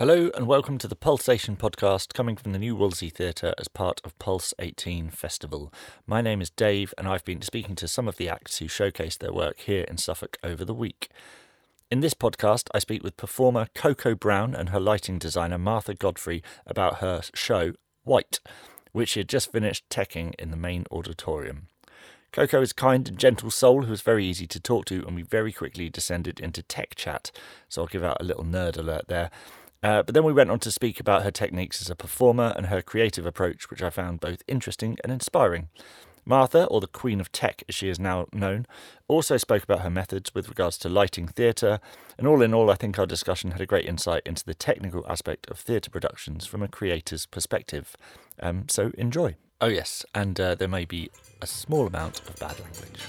Hello and welcome to the Pulsation podcast coming from the New Wolsey Theatre as part of Pulse 18 Festival. My name is Dave and I've been speaking to some of the acts who showcased their work here in Suffolk over the week. In this podcast, I speak with performer Koko Brown and her lighting designer Martha Godfrey about her show White, which she had just finished teching in the main auditorium. Koko is a kind and gentle soul who is very easy to talk to, and we very quickly descended into tech chat. So I'll give out a little nerd alert there. Uh, but then we went on to speak about her techniques as a performer and her creative approach, which I found both interesting and inspiring. Martha, or the Queen of Tech as she is now known, also spoke about her methods with regards to lighting theatre, and all in all, I think our discussion had a great insight into the technical aspect of theatre productions from a creator's perspective. Um, so enjoy. Oh, yes, and uh, there may be a small amount of bad language.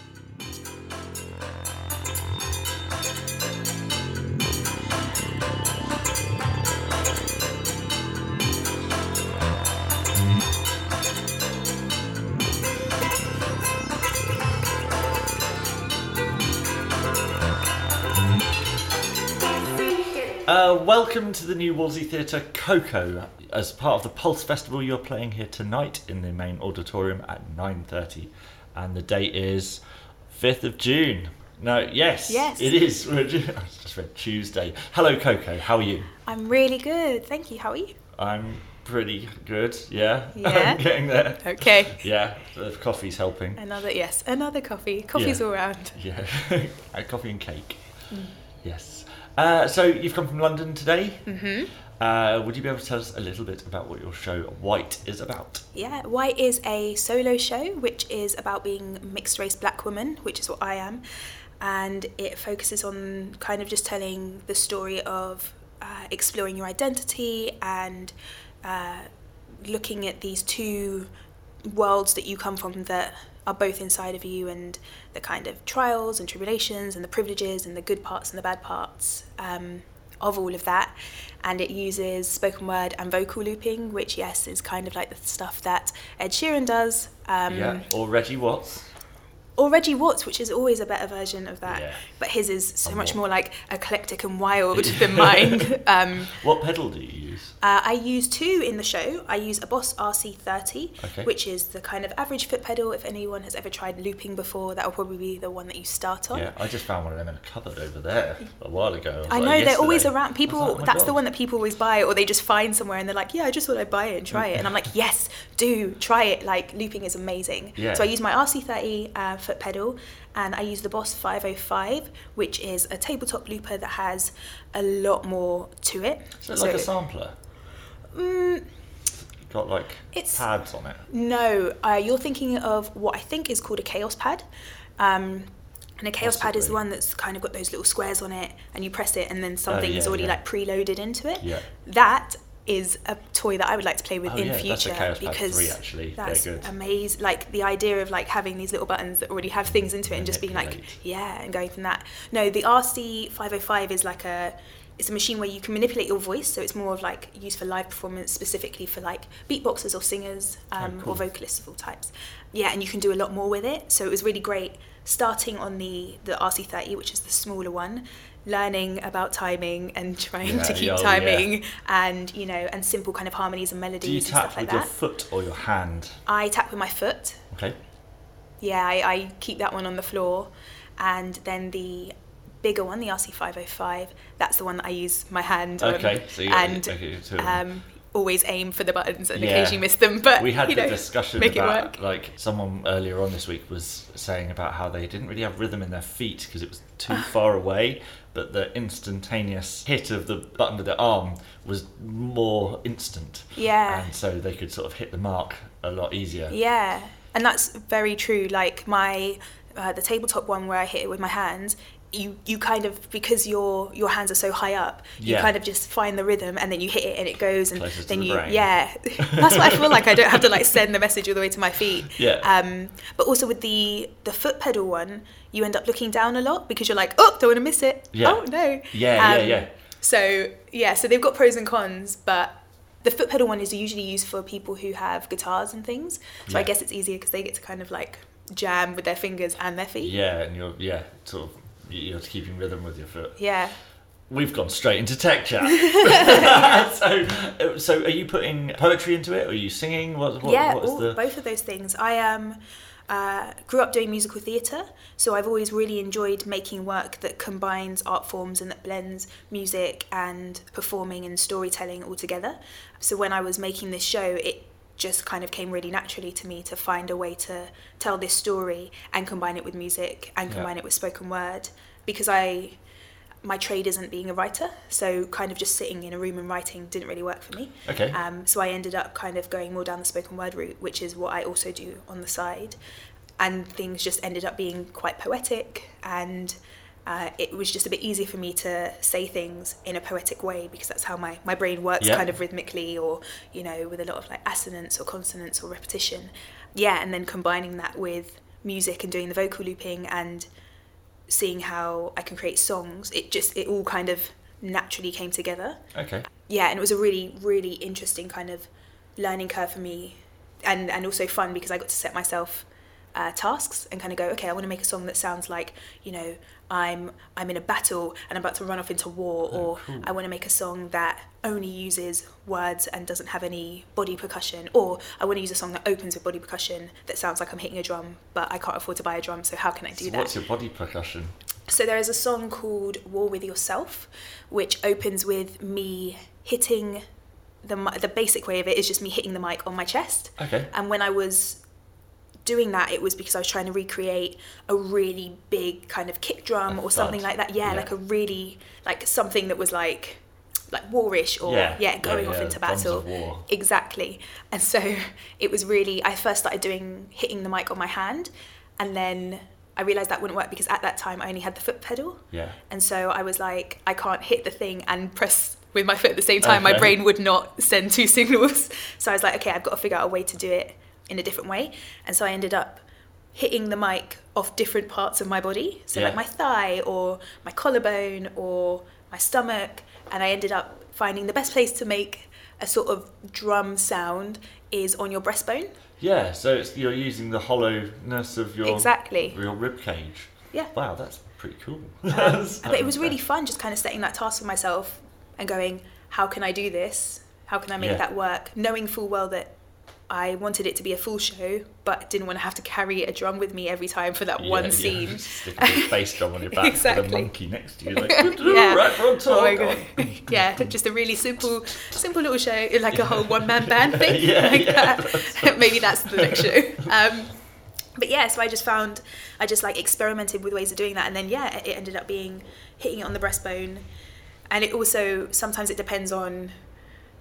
Uh, welcome to the New Wolsey Theatre Koko. As part of the Pulse Festival, you're playing here tonight in the main auditorium at 9.30. And the date is 5th of June. No, yes, Yes. it is. I just read Tuesday. Hello, Koko. How are you? I'm really good, thank you. How are you? I'm pretty good. Yeah, Yeah? I'm getting there. Okay. Yeah, the coffee's helping. Another yes, another coffee. Coffee's Yeah. all round. Yeah, coffee and cake. Mm. Yes. Uh, so you've come from London today. Mm-hmm. Uh, would you be able to tell us a little bit about what your show White is about? Yeah, White is a solo show which is about being mixed race black woman, which is what I am, and it focuses on kind of just telling the story of uh, exploring your identity and uh, looking at these two worlds that you come from that are both inside of you and the kind of trials and tribulations and the privileges and the good parts and the bad parts um, of all of that. And it uses spoken word and vocal looping, which, yes, is kind of like the stuff that Ed Sheeran does. Um, yeah. Or Reggie Watts. Or Reggie Watts, which is always a better version of that. Yeah. But his is so And much more- more like eclectic and wild than mine. um, What pedal do you use? uh, I use two in the show. I use a Boss RC30, Okay. which is the kind of average foot pedal. If anyone has ever tried looping before, that will probably be the one that you start on. Yeah, I just found one of them in a cupboard over there a while ago. I like, know they're always around. People, like, oh that's the one that people always buy, or they just find somewhere and they're like, "Yeah, I just thought I'd buy it and try it." And I'm like, "Yes, do try it." Like looping is amazing. Yeah. So I use my RC30 uh, foot pedal, and I use the Boss 505, which is a tabletop looper that has a lot more to it. So it. Is it like a sampler? Mm, Got like It's- pads on it. No, uh, you're thinking of what I think is called a Kaoss Pad. Um, and a Kaoss Pad is the one that's kind of got those little squares on it, and you press it, and then something is yeah, already yeah. like preloaded into it. Yeah. That is a toy that I would like to play with Oh, in yeah, that's future Pad because 3 actually. That's good. amazing. Like the idea of like having these little buttons that already have things into it and just being like, yeah, and going from that. No, the RC 505 is like a it's a machine where you can manipulate your voice, so it's more of like used for live performance, specifically for like beatboxers or singers um, Oh, cool. or vocalists of all types. Yeah, and you can do a lot more with it. So it was really great starting on the the RC30, which is the smaller one, learning about timing and trying Yeah, to keep yeah, oh, timing, and you know, and simple kind of harmonies and melodies Do you and tap stuff like with your foot or your hand? I tap with my foot. Okay. Yeah, I, I keep that one on the floor, and then the bigger one, the RC505, that's the one that I use my hand on, Okay, so you got- and okay, um, always aim for the buttons and Yeah. occasionally miss them. But we had you the know, discussion make it about work. like someone earlier on this week was saying about how they didn't really have rhythm in their feet because it was too far away but the instantaneous hit of the button to the arm was more instant Yeah. and so they could sort of hit the mark a lot easier Yeah, and that's very true. Like my uh, the tabletop one where I hit it with my hands. You, you kind of because your your hands are so high up, you Yeah. kind of just find the rhythm and then you hit it and it goes and then the you brain. yeah that's what I feel like I don't have to like send the message all the way to my feet. Yeah. Um, but also with the the foot pedal one, you end up looking down a lot because you're like oh don't want to miss it. Yeah. Oh no. Yeah, yeah, Um, yeah. So yeah, so they've got pros and cons, but the foot pedal one is usually used for people who have guitars and things. So I guess it's easier because they get to kind of like jam with their fingers and their feet. yeah and you're yeah sort of you're keeping rhythm with your foot Yeah. We've gone straight into tech chat. so, so are you putting poetry into it? Or are you singing? What, what, yeah, what is all, the... both of those things. I um, uh, grew up doing musical theatre, so I've always really enjoyed making work that combines art forms and that blends music and performing and storytelling all together. So when I was making this show, it just kind of came really naturally to me to find a way to tell this story and combine it with music and Yeah. combine it with spoken word because I my trade isn't being a writer so kind of just sitting in a room and writing didn't really work for me Okay. um, so I ended up kind of going more down the spoken word route which is what I also do on the side and things just ended up being quite poetic and uh, it was just a bit easier for me to say things in a poetic way because that's how my, my brain works Yeah. kind of rhythmically or you know with a lot of like assonance or consonants or repetition yeah and then combining that with music and doing the vocal looping and seeing how I can create songs it just it all kind of naturally came together okay. yeah and it was a really really interesting kind of learning curve for me and and also fun because I got to set myself uh, tasks and kind of go okay I want to make a song that sounds like you know I'm I'm in a battle and I'm about to run off into war or cool. I want to make a song that only uses words and doesn't have any body percussion or I want to use a song that opens with body percussion that sounds like I'm hitting a drum but I can't afford to buy a drum so how can I do So that what's your body percussion? so there is a song called War with Yourself, which opens with me hitting the the basic way of it is just me hitting the mic on my chest. Okay. And when I was doing that, it was because I was trying to recreate a really big kind of kick drum or something like that. Yeah, Yeah. like a really like something that was like like warish or Yeah, yeah, yeah, going off yeah, into drums battle. Exactly. And so it was really I first started doing hitting the mic on my hand and then I realized that wouldn't work because at that time I only had the foot pedal. Yeah. And so I was like, I can't hit the thing and press with my foot at the same time. My brain would not send two signals. So I was like, okay, I've got to figure out a way to do it in a different way. And so I ended up hitting the mic off different parts of my body. So Yeah. like my thigh or my collarbone or my stomach. And I ended up finding the best place to make a sort of drum sound is on your breastbone. Yeah. So it's, you're using the hollowness of your Exactly. your rib cage. Yeah. Wow, that's pretty cool. Um, but it was really fun just kind of setting that task for myself and going, how can I do this? How can I make Yeah. that work? Knowing full well that I wanted it to be a full show, but didn't want to have to carry a drum with me every time for that Yeah, one yeah. scene. Stick a bass drum on your back with a monkey next to you, like Yeah. right from top. Oh my god! yeah, just a really simple, simple little show, like a whole one-man band thing, Yeah, like yeah, that. Maybe that's the next show. Um, but yeah, so I just found I just like experimented with ways of doing that, and then yeah, it ended up being hitting it on the breastbone, and it also sometimes it depends on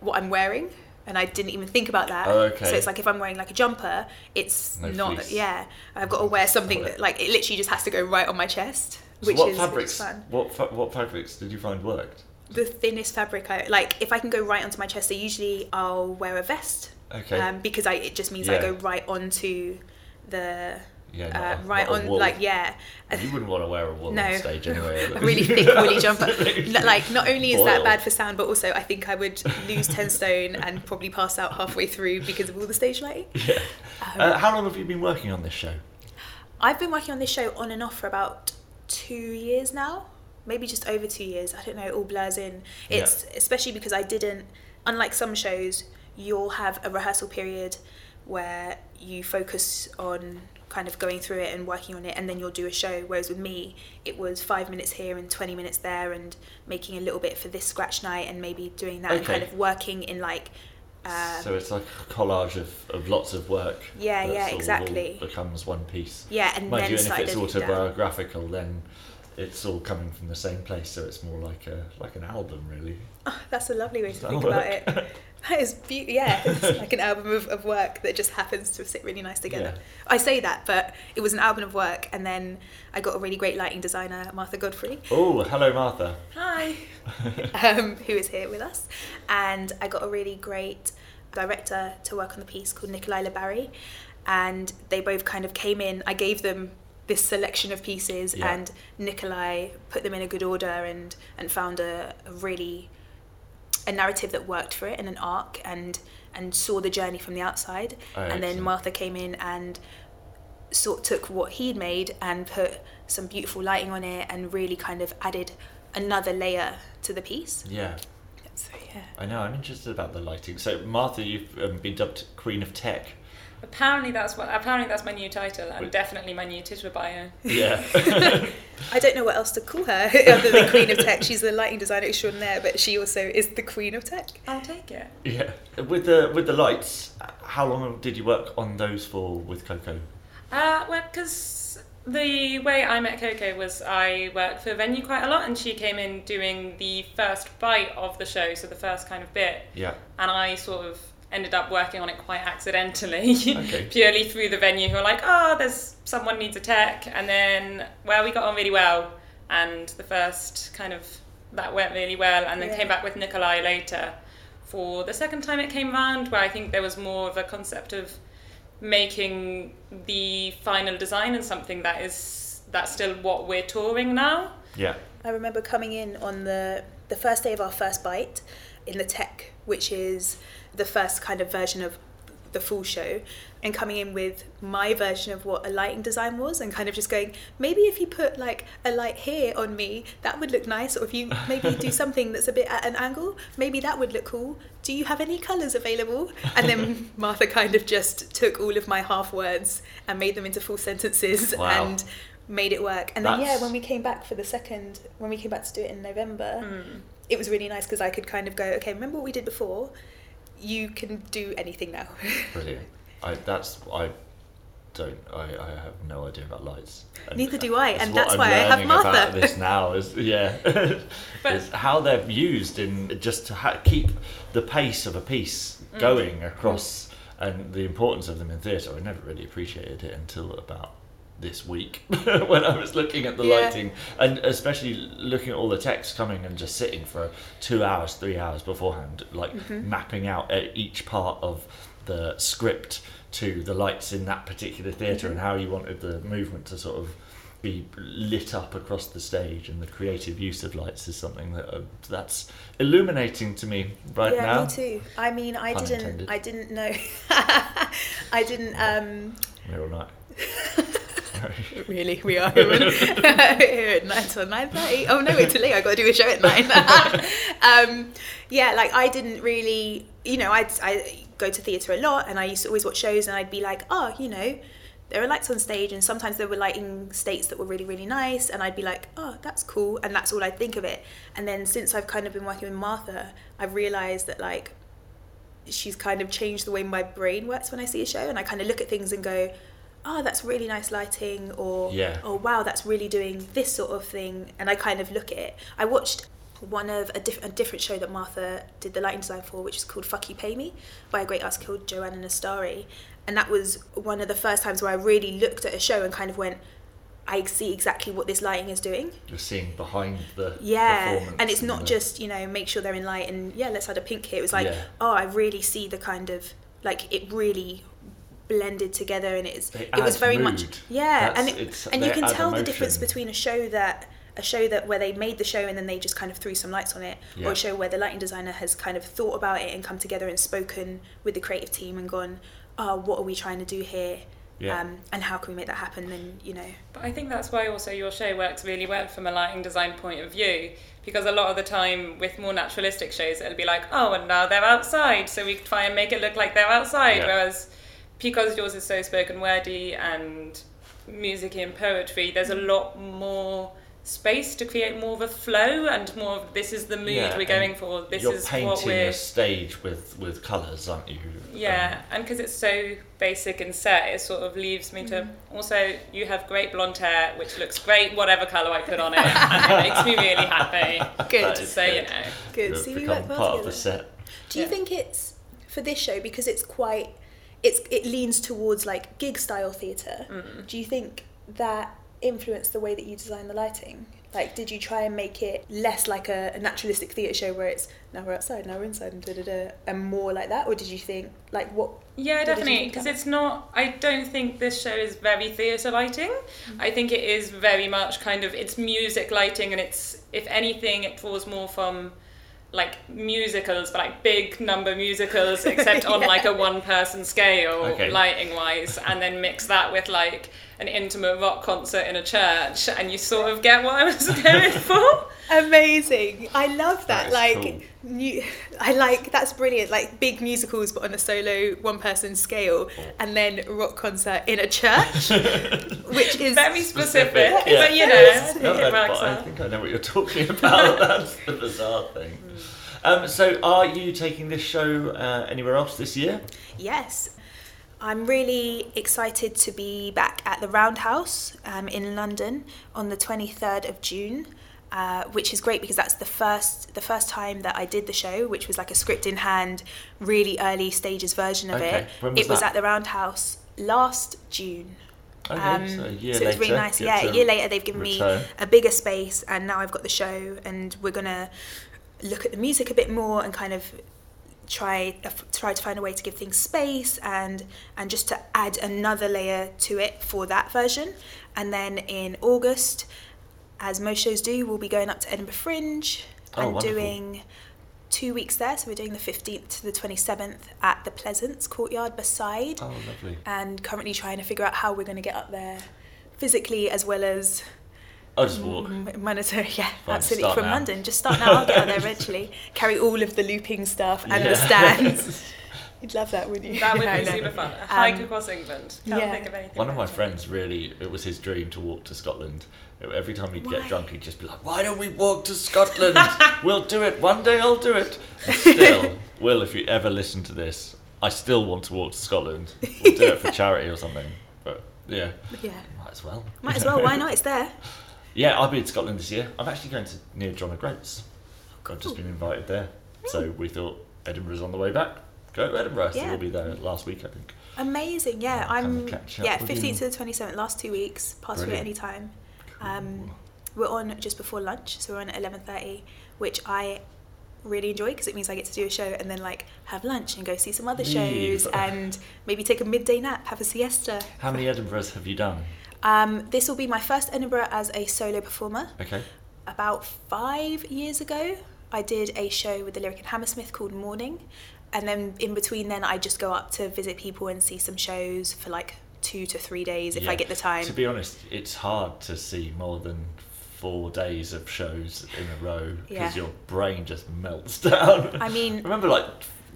what I'm wearing. And I didn't even think about that. Oh, okay. So it's like if I'm wearing like a jumper, it's No not. fleece. Yeah, I've got to wear something that like it literally just has to go right on my chest, So which what is fabrics? fun What fa- what fabrics did you find worked? the thinnest fabric I like if I can go right onto my chest, I usually I'll wear a vest. Okay. Um, because I it just means I go right onto the yeah. Uh, a- right on like yeah. You wouldn't want to wear a wool No, on stage anyway. a really thick woolly jumper. Like not only is that bad for sound, but also I think I would lose ten stone and probably pass out halfway through because of all the stage lighting. Yeah. Uh, how long have you been working on this show? I've been working on this show on and off for about two years now, maybe just over two years. I don't know. It all blurs in. It's especially because I didn't, unlike some shows, you'll have a rehearsal period where you focus on kind of going through it and working on it, and then you'll do a show. Whereas with me, it was five minutes here and twenty minutes there, and making a little bit for this scratch night, and maybe doing that, and kind of working in like. Uh, so it's like a collage of, of lots of work. Yeah, yeah, all becomes one piece. yeah, and Mind then you, and if it's editing down. autobiographical, then it's all coming from the same place, so it's more like a like an album, really. Oh, that's a lovely way to Does think about it. That is beautiful. Yeah, it's like an album of, of work that just happens to sit really nice together. Yeah. I say that, but it was an album of work, and then I got a really great lighting designer, Martha Godfrey. Oh, hello, Martha. Hi. um, who is here with us. And I got a really great director to work on the piece called Nicholai La Barrie. And they both kind of came in. I gave them this selection of pieces, Yeah. and Nicholai put them in a good order and, and found a, a really a narrative that worked for it and an arc and and saw the journey from the outside Oh, and then. Martha came in and sort took what he'd made and put some beautiful lighting on it and really kind of added another layer to the piece. Yeah. So yeah. I know. I'm interested about the lighting. So Martha, you've um, been dubbed Queen of Tech. Apparently that's what. Apparently that's my new title, and Wait. definitely my new Twitter bio. Yeah. I don't know what else to call her other than Queen of Tech. She's the lighting designer extraordinaire, but she also is the Queen of Tech. I'll take it. yeah. With the with the lights, how long did you work on those for with Koko? Uh, well, because the way I met Koko was I worked for Venue quite a lot, and she came in doing the first bite of the show, so the first kind of bit, Yeah. and I sort of ended up working on it quite accidentally, Okay. purely through the venue who were like, oh, there's someone needs a tech, and then well, we got on really well, and the first kind of that went really well, and then Yeah. came back with Nicholai later for the second time it came around, where I think there was more of a concept of making the final design and something that is that's still what we're touring now. Yeah. I remember coming in on the the first day of our first bite in the tech, which is the first kind of version of the full show, and coming in with my version of what a lighting design was, and kind of just going, maybe if you put like a light here on me, that would look nice, or if you maybe do something that's a bit at an angle, maybe that would look cool. Do you have any colours available? And then Martha kind of just took all of my half words and made them into full sentences Wow. and made it work. And then yeah, when we came back for the second, when we came back to do it in November, Mm. it was really nice because I could kind of go, okay, remember what we did before? You can do anything now. Brilliant. I that's I don't I, I have no idea about lights. And Neither do I, and what that's I'm why I have learning about Martha. this now is yeah, But- is how they're used in just to ha- keep the pace of a piece Mm. going across and the importance of them in theatre. I never really appreciated it until about this week when I was looking at the Yeah. lighting and especially looking at all the text coming and just sitting for two hours, three hours beforehand, like Mm-hmm. mapping out uh, each part of the script to the lights in that particular theater Mm-hmm. and how you wanted the movement to sort of be lit up across the stage and the creative use of lights is something that uh, that's illuminating to me right yeah, now. me too. I mean, I Pun didn't. I didn't know, I didn't. um Mirror night. Really, we are here at nine till nine thirty. Oh no, too late. I got to do a show at nine. um, yeah, like I didn't really, you know, I'd I go to theatre a lot, and I used to always watch shows, and I'd be like, oh, you know, there are lights on stage, and sometimes there were lighting states that were really really nice, and I'd be like, oh, that's cool, and that's all I'd think of it. And then since I've kind of been working with Martha, I've realised that like she's kind of changed the way my brain works when I see a show, and I kind of look at things and go, "Oh, that's really nice lighting," or Yeah. "Oh, wow, that's really doing this sort of thing," and I kind of look at it. I watched one of a, diff- a different show that Martha did the lighting design for, which is called "Fuck You Pay Me" by a great artist called Joana Nastari, and that was one of the first times where I really looked at a show and kind of went. I see exactly what this lighting is doing. You're seeing behind the Yeah, performance and it's not the- just you know make sure they're in light and yeah, let's add a pink here. It was like Yeah. oh, I really see the kind of like it really blended together and it's It it was adds very much yeah, That's- and it, it's- and you can add tell the difference between a show that a show that where they made the show and then they just kind of threw some lights on it, or a show where the lighting designer has kind of thought about it and come together and spoken with the creative team and gone, oh, what are we trying to do here? Yeah. Um, and how can we make that happen? then you know, But I think that's why also your show works really well from a lighting design point of view. Because a lot of the time with more naturalistic shows, it'll be like, oh, and now they're outside, so we try and make it look like they're outside. Yeah. Whereas because yours is so spoken wordy and music and poetry, there's a lot more space to create more of a flow and more of this is the mood Yeah, we're going for. This You're is painting what we're a stage with with colours, aren't you? yeah, Um, and because it's so basic and set, it sort of leaves me to. Mm-hmm. Also, you have great blonde hair, which looks great, whatever colour I put on it, and it makes me really happy. good, That To is say, you know, good. You've See, we become work well part together. of the set. Do you Yeah. think it's for this show because it's quite it's it leans towards like gig style theatre? Mm. Do you think that influenced the way that you design the lighting? Like, did you try and make it less like a, a naturalistic theatre show where it's now we're outside, now we're inside, and da da da, and more like that, or did you think like what? Yeah, What did you definitely. Because it's not. I don't think this show is very theatre lighting. I think it is very much kind of it's music lighting, and it's if anything, it draws more from like musicals, but like big number musicals, except on like a one person scale, Okay. lighting wise, and then mix that with like an intimate rock concert in a church, and you sort of get what I was going for. Amazing. I love that. That is like cool. new I like that's brilliant. Like big musicals but on a solo one person scale oh. and then rock concert in a church. which is Very specific, Specific, yeah. but you know, Yes. it No, no, works but I think I know what you're talking about. That's the bizarre thing. Um, so, are you taking this show uh, anywhere else this year? Yes. I'm really excited to be back at the Roundhouse um, in London on the 23rd of June, uh, which is great because that's the first the first time that I did the show, which was like a script in hand, really early stages version of Okay. it. When was it was that? at the Roundhouse last June. Okay, Um, so a year so it was really nice. Yeah, a year later they've given return. me a bigger space, and now I've got the show, and we're gonna look at the music a bit more and kind of try uh, try to find a way to give things space and and just to add another layer to it for that version. And then in August, as most shows do, we'll be going up to Edinburgh Fringe Oh, and wonderful. doing two weeks there. So we're doing the 15th to the 27th at the Pleasance Courtyard beside Oh, lovely. and currently trying to figure out how we're going to get up there physically as well as I'll just walk. m- monetary. Yeah, Fine, absolutely. From now. London, just start now. I'll get up there eventually. Carry all of the looping stuff and Yeah. the stands. You'd love that, wouldn't you? That would Yeah, be know. super fun. A hike Um, across England. Can't yeah. think of anything. One of my friends really, it was his dream to walk to Scotland. Every time he'd Why? get drunk, he'd just be like, "Why don't we walk to Scotland? we'll do it. One day I'll do it." And still, Will, if you ever listen to this, I still want to walk to Scotland. We'll do it for charity or something. But yeah, Yeah. might as well. Might as well. Why not? It's there. Yeah, I'll be in Scotland this year. I'm actually going to near John O'Groats. I've just been invited there. So we thought Edinburgh's on the way back. Go to Edinburgh. So Yeah. we'll be there last week, I think. Amazing. Yeah, Come I'm. catch up Yeah, with 15th you. to the 27th. Last two weeks. Pass through at Brilliant. any time. Um, we're on just before lunch, so we're on at 11:30, which I really enjoy because it means I get to do a show and then like have lunch and go see some other Leave. shows and maybe take a midday nap, have a siesta. How many Edinburghs have you done? Um, this will be my first Edinburgh as a solo performer. Okay. About five years ago, I did a show with the Lyric and Hammersmith called Morning, and then in between then I just go up to visit people and see some shows for like two to three days if I get the time. To be honest, it's hard to see more than four days of shows in a row because Yeah. your brain just melts down. I mean- I remember like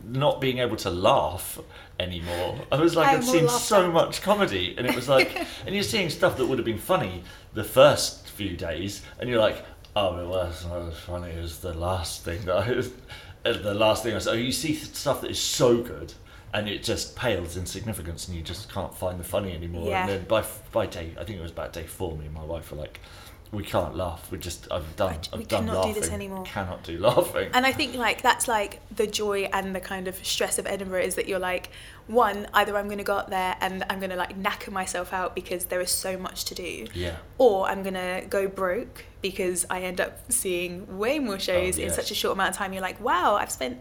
not being able to laugh anymore. I was like, I'm I'd seen so much comedy, and it was like, and you're seeing stuff that would have been funny the first few days, and you're like, oh, it was not as funny as the last thing that I. as uh, The last thing I saw, you see stuff that is so good, and it just pales in significance, and you just can't find the funny anymore. Yeah. And then by by day, I think it was about day four, me and my wife were like, we can't laugh. We just I've done We I've done cannot do laughing. this anymore. Cannot do laughing. And I think like that's like the joy and the kind of stress of Edinburgh is that you're like, one, either I'm going to go up there and I'm going to like knacker myself out because there is so much to do, yeah. or I'm going to go broke because I end up seeing way more shows oh, in yes. such a short amount of time. You're like, wow, I've spent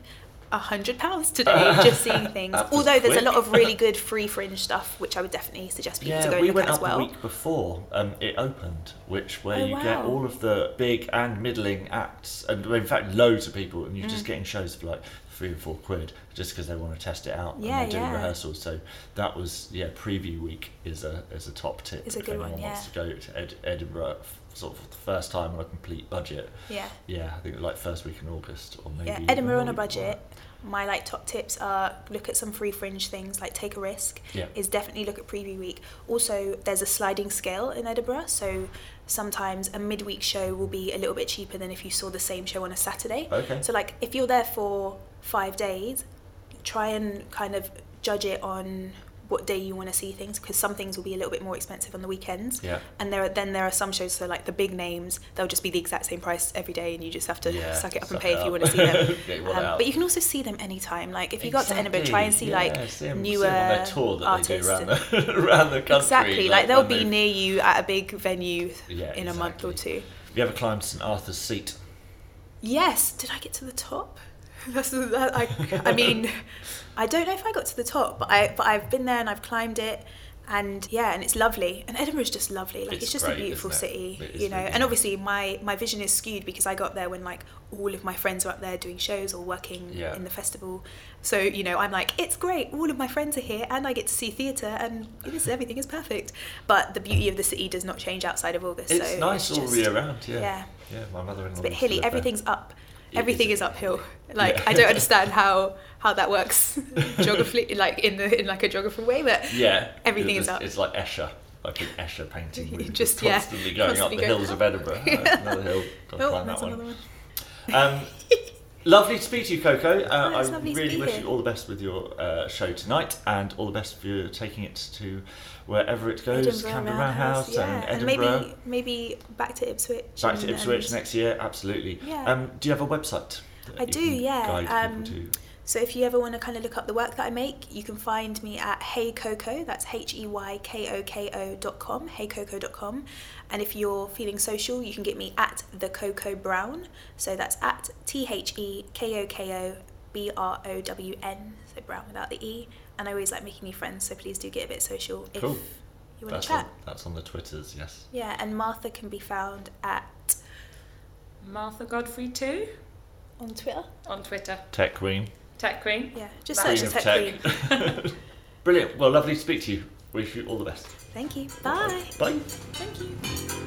hundred pounds today just seeing things. Although there's a lot of really good free fringe stuff, which I would definitely suggest people to Yeah, go we look went at as up well. the week before um, it opened, which where Oh, you get all of the big and middling acts, and in fact loads of people, and you're Mm. just getting shows for like three or four quid just because they want to test it out Yeah, and they're doing yeah. rehearsals. So that was yeah, preview week is a is a top tip Is a if good anyone one, wants to go to Ed- Edinburgh sort of the first time on a complete budget. Yeah. Yeah, I think like first week in August or maybe Yeah, Edinburgh on a budget. My like top tips are look at some free fringe things like take a risk. Yeah. Is definitely look at preview week. Also, there's a sliding scale in Edinburgh, so sometimes a midweek show will be a little bit cheaper than if you saw the same show on a Saturday. Okay. So like if you're there for five days, try and kind of judge it on what day you want to see things because some things will be a little bit more expensive on the weekends. Yeah. And there are, then there are some shows so like the big names they'll just be the exact same price every day and you just have to Yeah, suck it up and pay if you want to see them. Um, but you can also see them anytime. Like if you got to Edinburgh, try and see Exactly, like yeah, see see newer their tour that artists. they do around the, around the country. exactly, like they'll be they- near you at a big venue Yeah, in a month or two. Have you ever climbed St Arthur's Seat? Yes, did I get to the top? That's that, I, I mean, I don't know if I got to the top, but I but I've been there and I've climbed it, and yeah, and it's lovely. And Edinburgh's just lovely. Like It's it's, just great, a beautiful city, you know. really and obviously my my vision is skewed because I got there when like all of my friends were up there doing shows or working Yeah. in the festival. So you know, I'm like, it's great. All of my friends are here, and I get to see theatre, and it is everything is perfect. But the beauty of the city does not change outside of August. It's so nice it's all just, year round. Yeah. Yeah. Yeah. My mother-in-law. It's a bit hilly. live there. Everything's up. Everything is. uphill. Like Yeah. I don't understand how how that works geographically, like in the in like a geography way, but Yeah. Everything it's, is up. It's like Escher, like an Escher painting. You're Just, yeah, constantly going constantly up the hills of. Edinburgh. Another hill. Got to oh, climb that another one. one. Um, lovely to speak to you, Koko. Uh, Oh, I really wish you all the best with your uh, show tonight, and all the best for you taking it to wherever it goes, Roundhouse, Roundhouse yeah, and and Edinburgh. maybe maybe back to Ipswich. Back to and- Ipswich and- next year, absolutely. Yeah. Um, do you have a website? that I do, can yeah, Guide um, people to? So if you ever want to kind of look up the work that I make, you can find me at Hey Koko. That's H E Y K O K O dot com. HeyKoko.com. And if you're feeling social, you can get me at the Koko Brown. So that's at T H E K O K O B R O W N. So Brown without the E. And I always like making new friends. So please do get a bit social if Cool. you want That's to chat. on, that's on the Twitters, yes. Yeah, and Martha can be found at Martha Godfrey too on Twitter. on Twitter. Tech Queen. Tech Queen. Yeah, just Queen search of the Tech Tech. Queen. Brilliant. Well, lovely to speak to you. Wish you all the best. Thank you. Bye. Bye. Thank you.